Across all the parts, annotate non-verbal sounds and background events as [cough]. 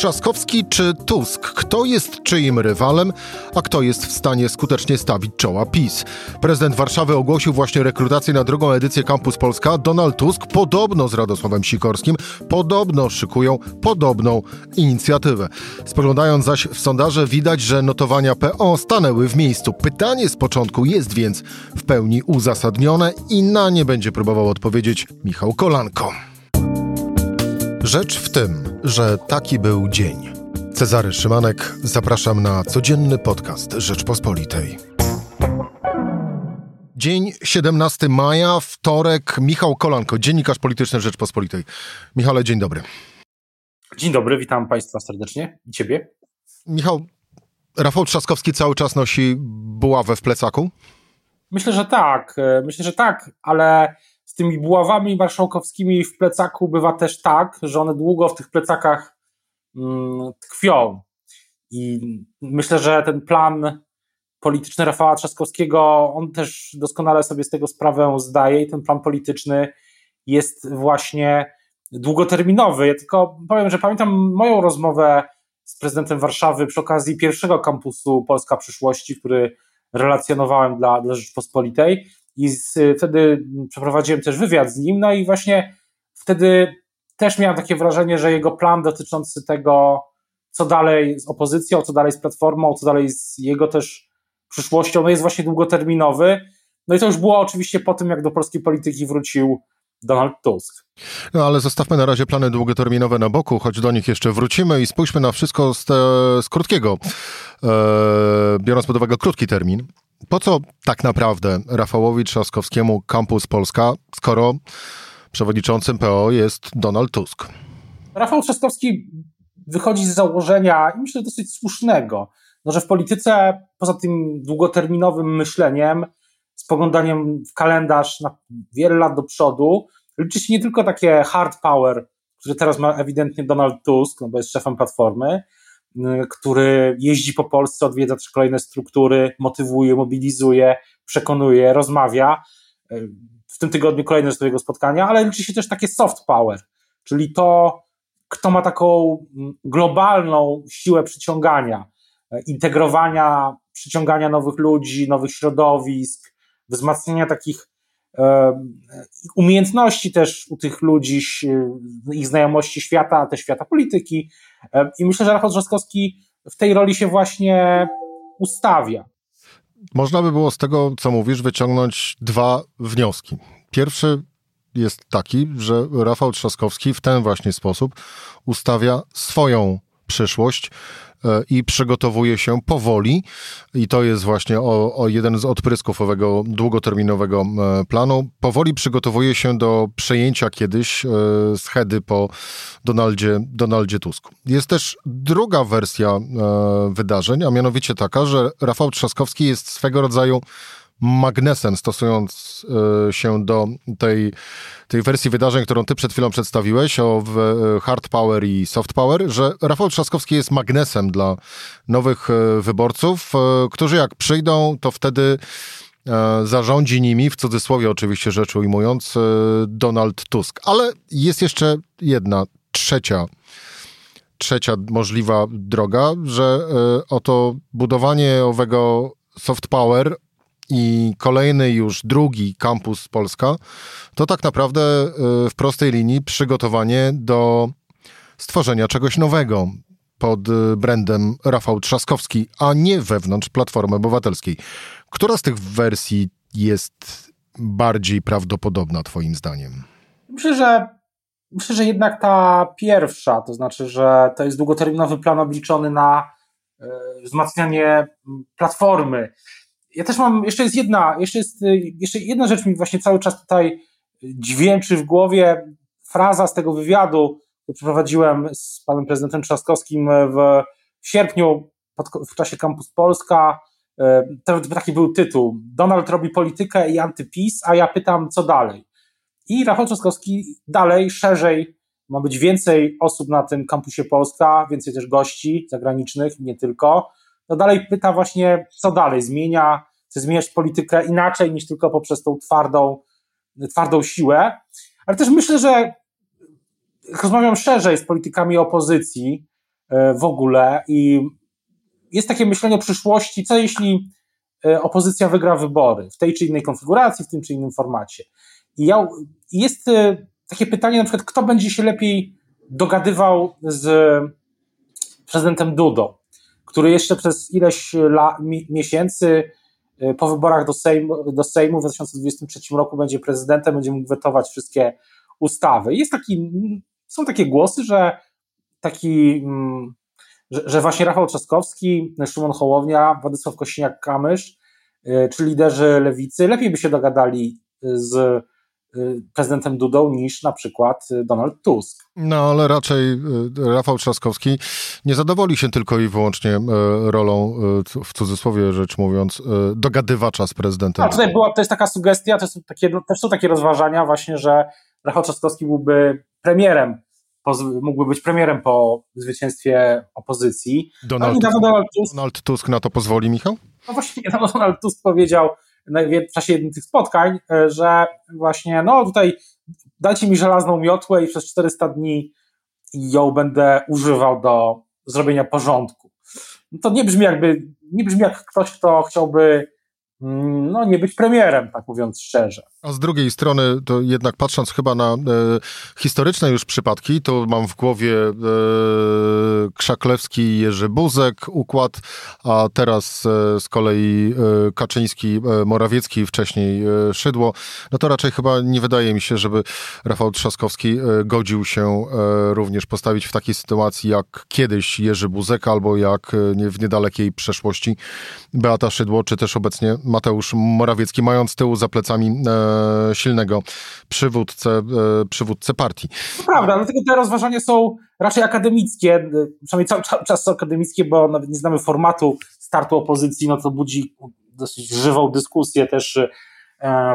Trzaskowski czy Tusk? Kto jest czyim rywalem, a kto jest w stanie skutecznie stawić czoła PiS? Prezydent Warszawy ogłosił właśnie rekrutację na drugą edycję Campus Polska. Donald Tusk podobno z Radosławem Sikorskim podobno szykują podobną inicjatywę. Spoglądając zaś w sondaże widać, że notowania PO stanęły w miejscu. Pytanie z początku jest więc w pełni uzasadnione i na nie będzie próbował odpowiedzieć Michał Kolanko. Rzecz w tym, że taki był dzień. Cezary Szymanek, zapraszam na codzienny podcast Rzeczpospolitej. Dzień 17 maja, wtorek. Michał Kolanko, dziennikarz polityczny Rzeczpospolitej. Michale, dzień dobry. Dzień dobry, witam Państwa serdecznie i Ciebie. Michał, Rafał Trzaskowski cały czas nosi buławę w plecaku? Myślę, że tak. Myślę, że tak, ale tymi buławami marszałkowskimi w plecaku bywa też tak, że one długo w tych plecakach mm, tkwią. I myślę, że ten plan polityczny Rafała Trzaskowskiego, on też doskonale sobie z tego sprawę zdaje i ten plan polityczny jest właśnie długoterminowy. Ja tylko powiem, że pamiętam moją rozmowę z prezydentem Warszawy przy okazji pierwszego kampusu Polska Przyszłości, który relacjonowałem dla, dla Rzeczpospolitej i z, wtedy przeprowadziłem też wywiad z nim, no i właśnie wtedy też miałem takie wrażenie, że jego plan dotyczący tego, co dalej z opozycją, co dalej z Platformą, co dalej z jego też przyszłością, no jest właśnie długoterminowy. No i to już było oczywiście po tym, jak do polskiej polityki wrócił Donald Tusk. No ale zostawmy na razie plany długoterminowe na boku, choć do nich jeszcze wrócimy i spójrzmy na wszystko z, te, z krótkiego, e, biorąc pod uwagę krótki termin. Po co tak naprawdę Rafałowi Trzaskowskiemu Campus Polska, skoro przewodniczącym PO jest Donald Tusk? Rafał Trzaskowski wychodzi z założenia, i myślę dosyć słusznego, no, że w polityce poza tym długoterminowym myśleniem, spoglądaniem w kalendarz na wiele lat do przodu, liczy się nie tylko takie hard power, które teraz ma ewidentnie Donald Tusk, no bo jest szefem Platformy, który jeździ po Polsce, odwiedza też kolejne struktury, motywuje, mobilizuje, przekonuje, rozmawia. Y, w tym tygodniu kolejne z jego spotkania, ale liczy się też takie soft power, czyli to, kto ma taką mm, globalną siłę przyciągania, y, integrowania, przyciągania nowych ludzi, nowych środowisk, wzmacniania takich umiejętności też u tych ludzi, ich znajomości świata, też świata polityki. I myślę, że Rafał Trzaskowski w tej roli się właśnie ustawia. Można by było z tego, co mówisz, wyciągnąć dwa wnioski. Pierwszy jest taki, że Rafał Trzaskowski w ten właśnie sposób ustawia swoją przyszłość i przygotowuje się powoli i to jest właśnie o, o jeden z odprysków owego długoterminowego e, planu. Powoli przygotowuje się do przejęcia kiedyś e, schedy po Donaldzie, Donaldzie Tusku. Jest też druga wersja wydarzeń, a mianowicie taka, że Rafał Trzaskowski jest swego rodzaju magnesem, stosując e, się do tej, tej wersji wydarzeń, którą ty przed chwilą przedstawiłeś o e, hard power i soft power, że Rafał Trzaskowski jest magnesem dla nowych e, wyborców, którzy jak przyjdą, to wtedy zarządzi nimi, w cudzysłowie oczywiście rzecz ujmując, Donald Tusk. Ale jest jeszcze jedna, trzecia trzecia możliwa droga, że oto budowanie owego soft power i kolejny już drugi kampus Polska, to tak naprawdę y, w prostej linii przygotowanie do stworzenia czegoś nowego pod y, brandem Rafał Trzaskowski, a nie wewnątrz Platformy Obywatelskiej. Która z tych wersji jest bardziej prawdopodobna, Twoim zdaniem? Myślę, że myślę, że jednak ta pierwsza, to znaczy, że to jest długoterminowy plan obliczony na y, wzmacnianie platformy ja też mam, jeszcze jest jedna, jeszcze jest, y, jeszcze jedna rzecz mi właśnie cały czas tutaj dźwięczy w głowie, fraza z tego wywiadu, który przeprowadziłem z panem prezydentem Trzaskowskim w, w sierpniu pod, w czasie Campus Polska. Y, to, taki był tytuł. Donald robi politykę i antypis, a ja pytam, co dalej. I Rafał Trzaskowski dalej, szerzej, ma być więcej osób na tym kampusie Polska, więcej też gości zagranicznych, nie tylko no dalej pyta właśnie, co dalej, zmienia, chce zmieniać politykę inaczej niż tylko poprzez tą twardą, twardą siłę, ale też myślę, że rozmawiam szerzej z politykami opozycji, w ogóle i jest takie myślenie o przyszłości, co jeśli opozycja wygra wybory w tej czy innej konfiguracji, w tym czy innym formacie. I ja, jest takie pytanie na przykład, kto będzie się lepiej dogadywał z prezydentem Dudą, który jeszcze przez ileś la, mi, miesięcy y, po wyborach do Sejmu, do Sejmu w 2023 roku będzie prezydentem, będzie mógł wetować wszystkie ustawy. Jest taki, są takie głosy, że taki, że, że właśnie Rafał Trzaskowski, Szymon Hołownia, Władysław Kosiniak-Kamysz, y, czy liderzy lewicy lepiej by się dogadali z prezydentem Dudą niż na przykład y, Donald Tusk. No ale raczej y, Rafał Trzaskowski nie zadowoli się tylko i wyłącznie rolą, w cudzysłowie rzecz mówiąc, dogadywacza z prezydentem. A tutaj była, to jest taka sugestia, to są takie, też są takie rozważania właśnie, że Rafał Trzaskowski byłby premierem mógłby być premierem po zwycięstwie opozycji. Donald, Tusk, Donald, Tusk, Donald Tusk na to pozwoli, Michał? No właśnie, [laughs] Donald Tusk powiedział, w czasie jednych tych spotkań, e, że właśnie, no tutaj dajcie mi żelazną miotłę i przez 400 dni ją będę używał do zrobienia porządku. No to nie brzmi jakby, nie brzmi jak ktoś, kto chciałby Mm, no, nie być premierem, tak mówiąc szczerze. A z drugiej strony, to jednak patrząc chyba na e, historyczne już przypadki, to mam w głowie e, Krzaklewski, Jerzy Buzek układ, a teraz e, z kolei e, Kaczyński, e, Morawiecki, wcześniej e, Szydło, no to raczej chyba nie wydaje mi się, żeby Rafał Trzaskowski godził się również postawić w takiej sytuacji jak kiedyś Jerzy Buzek, albo jak w niedalekiej przeszłości Beata Szydło, czy też obecnie Mateusz Morawiecki, mając tyłu za plecami silnego przywódcę, e, przywódcę partii. To prawda, dlatego te rozważania są raczej akademickie, przynajmniej cały czas są akademickie, bo nawet nie znamy formatu startu opozycji, no to budzi dosyć żywą dyskusję też e,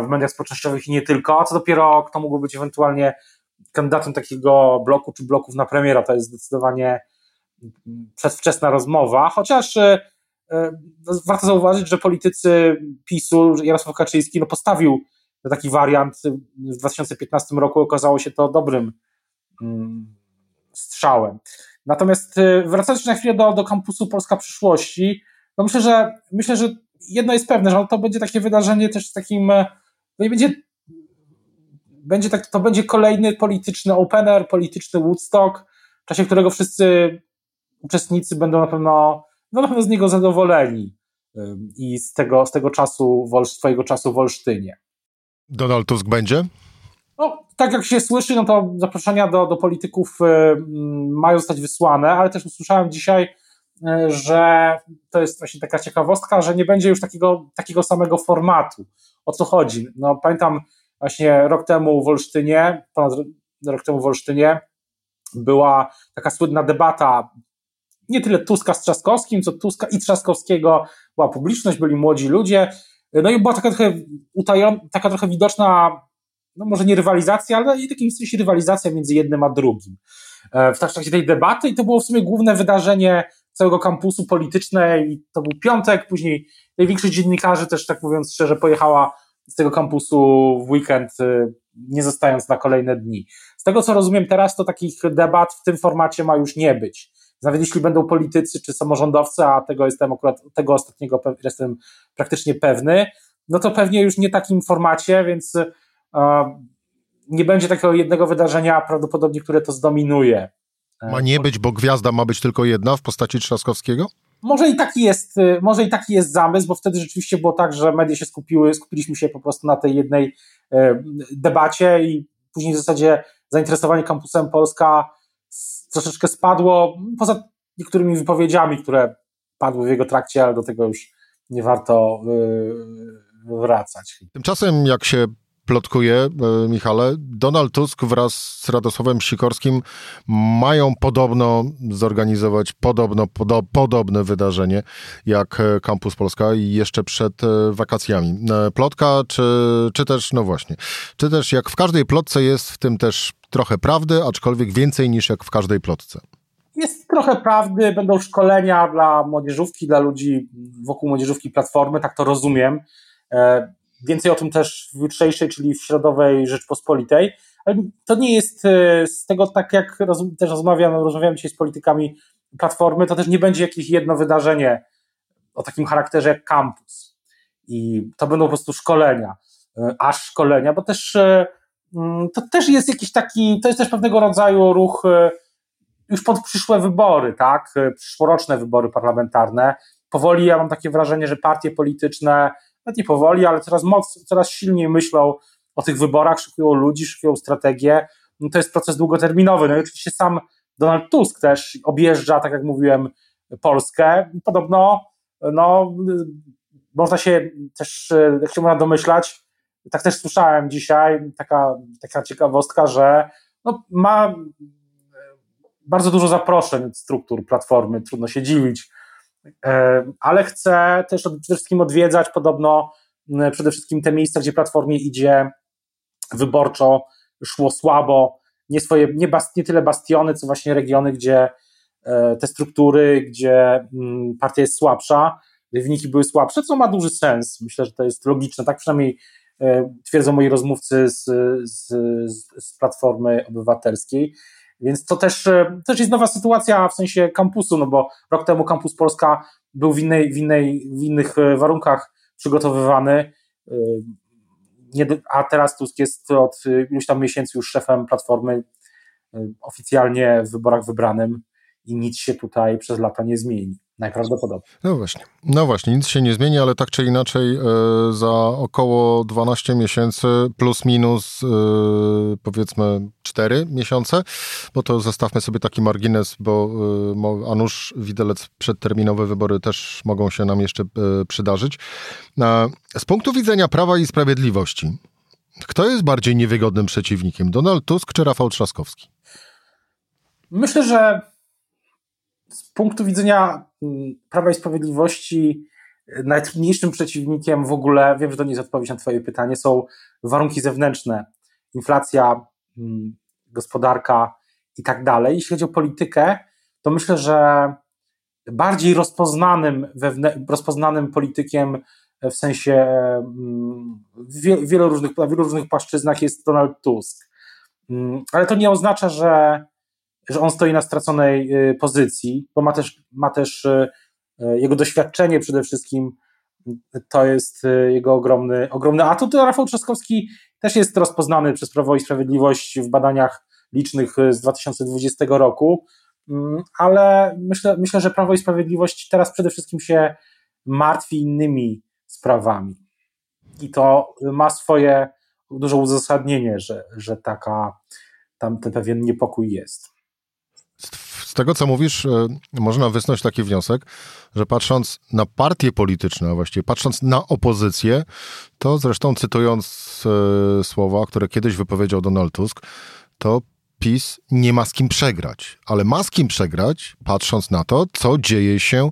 w mediach społecznościowych i nie tylko, a co dopiero kto mógłby być ewentualnie kandydatem takiego bloku czy bloków na premiera, to jest zdecydowanie przedwczesna rozmowa, chociaż e, E, no, warto zauważyć, że politycy PiSu, Jarosław Kaczyński, no postawił taki wariant w 2015 roku, okazało się to dobrym mm, strzałem. Natomiast e, wracając na chwilę do, do kampusu Polska Przyszłości, no myślę, że myślę, że jedno jest pewne, że to będzie takie wydarzenie też z takim, e, no nie będzie będzie tak, to będzie kolejny polityczny opener, polityczny Woodstock, w czasie którego wszyscy uczestnicy będą na pewno no na pewno z niego zadowoleni i z tego, z tego czasu, swojego czasu w Olsztynie. Donald Tusk będzie? No, tak jak się słyszy, no to zaproszenia do, do polityków mają zostać wysłane, ale też usłyszałem dzisiaj, e, że to jest właśnie taka ciekawostka, że nie będzie już takiego, takiego samego formatu. O co chodzi? No, pamiętam właśnie rok temu w Olsztynie, ponad rok temu w Olsztynie, była taka słynna debata nie tyle Tuska z Trzaskowskim, co Tuska i Trzaskowskiego była publiczność, byli młodzi ludzie. No i była taka trochę utajona, taka trochę widoczna, no może nie rywalizacja, ale i takiej sensie rywalizacja między jednym a drugim. E, w trakcie tej debaty i to było w sumie główne wydarzenie całego kampusu polityczne i to był piątek, później największość dziennikarzy też tak mówiąc szczerze pojechała z tego kampusu w weekend, e, nie zostając na kolejne dni. Z tego co rozumiem teraz, to takich debat w tym formacie ma już nie być nawet jeśli będą politycy czy samorządowcy, a tego jestem akurat, tego ostatniego jestem praktycznie pewny, no to pewnie już nie takim formacie, więc e, nie będzie takiego jednego wydarzenia prawdopodobnie, które to zdominuje. E, ma nie być, bo gwiazda ma być tylko jedna w postaci Trzaskowskiego? Może i taki jest, e, może i taki jest zamysł, bo wtedy rzeczywiście było tak, że media się skupiły, skupiliśmy się po prostu na tej jednej debacie i później w zasadzie zainteresowanie kampusem Polska troszeczkę spadło, poza niektórymi wypowiedziami, które padły w jego trakcie, ale do tego już nie warto yy, wracać. Tymczasem, jak się plotkuje, yy, Michale, Donald Tusk wraz z Radosławem Sikorskim mają podobno zorganizować podobno, podo, podobne wydarzenie jak Campus Polska i jeszcze przed yy, wakacjami. Plotka, czy, czy też, no właśnie, czy też jak w każdej plotce jest w tym też trochę prawdy, aczkolwiek więcej niż jak w każdej plotce. Jest trochę prawdy, będą szkolenia dla młodzieżówki, dla ludzi wokół młodzieżówki Platformy, tak to rozumiem. Więcej o tym też w jutrzejszej, czyli w środowej Rzeczpospolitej. Ale to nie jest e, z tego tak, jak też rozmawiam, rozmawiam dzisiaj z politykami platformy, to też nie będzie jakieś jedno wydarzenie o takim charakterze jak campus. I to będą po prostu szkolenia, e, aż szkolenia, bo też e, mm, to też jest jakiś taki, to jest też pewnego rodzaju ruch już pod przyszłe wybory, tak? Przyszłoroczne wybory parlamentarne. Powoli ja mam takie wrażenie, że partie polityczne, nawet nie powoli, ale coraz moc, coraz silniej myślą o tych wyborach, szykują ludzi, szykują strategię. No to jest proces długoterminowy. No i oczywiście sam Donald Tusk też objeżdża, tak jak mówiłem, Polskę podobno no, można się też, jak się można domyślać, tak też słyszałem dzisiaj, taka, taka ciekawostka, że no, ma bardzo dużo zaproszeń struktur Platformy, trudno się dziwić, ale chce też przede wszystkim odwiedzać podobno przede wszystkim te miejsca, gdzie Platformie idzie wyborczo, szło słabo, nie, swoje, nie, bast, nie tyle bastiony, co właśnie regiony, gdzie e, te struktury, gdzie partia jest słabsza, wyniki były słabsze, co ma duży sens. Myślę, że to jest logiczne. Tak przynajmniej e, twierdzą moi rozmówcy z, z, z Platformy Obywatelskiej. Więc to też, e, też jest nowa sytuacja w sensie kampusu, no bo rok temu Kampus Polska był w, innej, w, innej, w innych warunkach przygotowywany nie, a teraz Tusk jest od iluś tam miesięcy już szefem Platformy oficjalnie w wyborach wybranym i nic się tutaj przez lata nie zmieni. Najprawdopodobniej. No właśnie, no właśnie, nic się nie zmieni, ale tak czy inaczej e, za około 12 miesięcy plus minus e, powiedzmy 4 miesiące, bo to zostawmy sobie taki margines, bo e, a nuż widelec przedterminowe wybory też mogą się nam jeszcze przydarzyć. Z punktu widzenia Prawa i Sprawiedliwości, kto jest bardziej niewygodnym przeciwnikiem, Donald Tusk czy Rafał Trzaskowski? Myślę, że z punktu widzenia mm, Prawa i Sprawiedliwości y, najtrudniejszym przeciwnikiem w ogóle, wiem, że to nie jest odpowiedź na Twoje pytanie, są warunki zewnętrzne, inflacja, mm, gospodarka i tak dalej. Jeśli chodzi o politykę, to myślę, że bardziej rozpoznanym, rozpoznanym politykiem w sensie mm, wielu różnych, na wielu różnych płaszczyznach jest Donald Tusk. Ale to nie oznacza, że że on stoi na straconej y, pozycji, bo ma też, ma też y, y, jego doświadczenie przede wszystkim, to jest jego ogromny, ogromny atut. Rafał Trzaskowski też jest rozpoznany przez Prawo i Sprawiedliwość w badaniach licznych z 2020 roku, mm, ale myślę, myślę, że Prawo i Sprawiedliwość teraz przede wszystkim się martwi innymi sprawami. I to ma swoje duże uzasadnienie, że, że taka, tam ten pewien niepokój jest. Tego, co mówisz, e, można wysnuć taki wniosek, że patrząc na partie polityczne, a właściwie patrząc na opozycję, to zresztą cytując e, słowa, które kiedyś wypowiedział Donald Tusk, to PiS nie ma z kim przegrać, ale ma z kim przegrać, patrząc na to, co dzieje się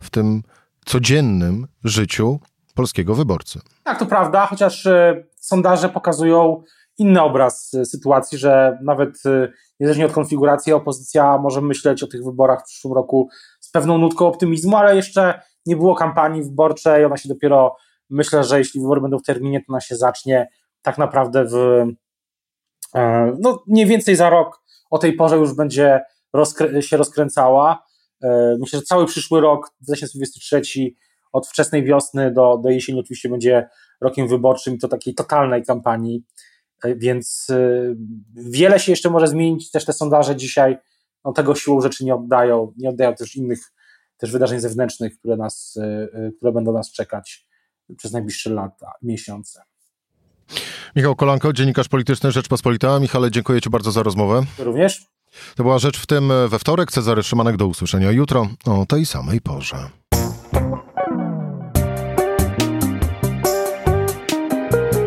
w tym codziennym życiu polskiego wyborcy. Tak, to prawda, chociaż e, sondaże pokazują inny obraz sytuacji, że nawet niezależnie od konfiguracji, opozycja może myśleć o tych wyborach w przyszłym roku z pewną nutką optymizmu, ale jeszcze nie było kampanii wyborczej, ona się dopiero, myślę, że jeśli wybory będą w terminie, to ona się zacznie tak naprawdę w, e, no mniej więcej za rok o tej porze już będzie rozkrę się rozkręcała. E, myślę, że cały przyszły rok, 2023, od wczesnej wiosny do, do jesieni oczywiście będzie rokiem wyborczym i to takiej totalnej kampanii E, więc e, wiele się jeszcze może zmienić. Też te sondaże dzisiaj no, tego siłą rzeczy nie oddają. Nie oddają też innych też wydarzeń zewnętrznych, które, nas, e, które będą nas czekać przez najbliższe lata, miesiące. Michał Kolanko, dziennikarz polityczny Rzeczpospolita. Michale, dziękuję Ci bardzo za rozmowę. Również. To była rzecz w tym we wtorek. Cezary Szymanek, do usłyszenia jutro o tej samej porze.